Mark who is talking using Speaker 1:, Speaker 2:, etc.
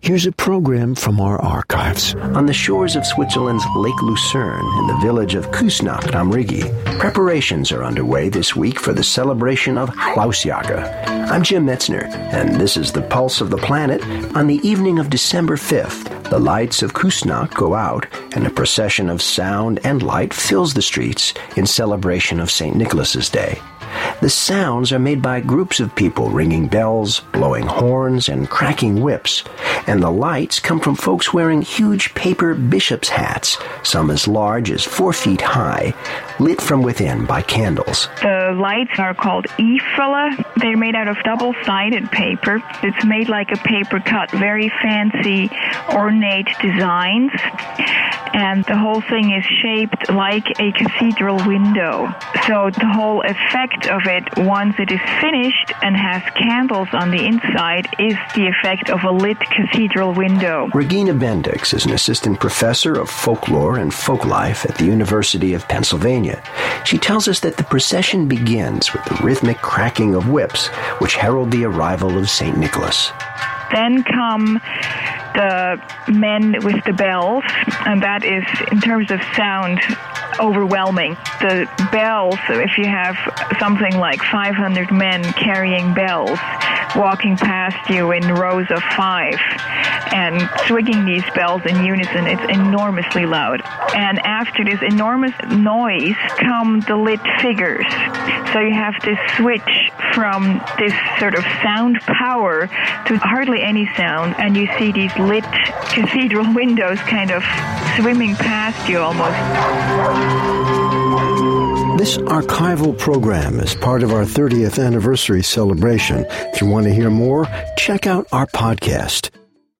Speaker 1: Here's a program from our archives.
Speaker 2: On the shores of Switzerland's Lake Lucerne, in the village of Küssnacht am Rigi, preparations are underway this week for the celebration of Klausjahr. I'm Jim Metzner, and this is the Pulse of the Planet. On the evening of December 5th, the lights of Küssnacht go out, and a procession of sound and light fills the streets in celebration of St. Nicholas's Day. The sounds are made by groups of people ringing bells, blowing horns, and cracking whips. And the lights come from folks wearing huge paper bishop's hats, some as large as four feet high, lit from within by candles.
Speaker 3: The lights are called Iffele. They're made out of double sided paper. It's made like a paper cut, very fancy, ornate designs. And the whole thing is shaped like a cathedral window. So the whole effect of it, once it is finished and has candles on the inside, is the effect of a lit cathedral window.
Speaker 2: Regina Bendix is an assistant professor of folklore and folklife at the University of Pennsylvania. She tells us that the procession begins with the rhythmic cracking of whips, which herald the arrival of St. Nicholas.
Speaker 3: Then come the men with the bells, and that is, in terms of sound, overwhelming. The bells, if you have something like 500 men carrying bells, walking past you in rows of five and swinging these bells in unison, it's enormously loud. And after this enormous noise come the lit figures. So you have to switch from this sort of sound power to hardly any sound, and you see these lit cathedral windows kind of swimming past you almost.
Speaker 1: This archival program is part of our 30th anniversary celebration. If you want to hear more, check out our podcast.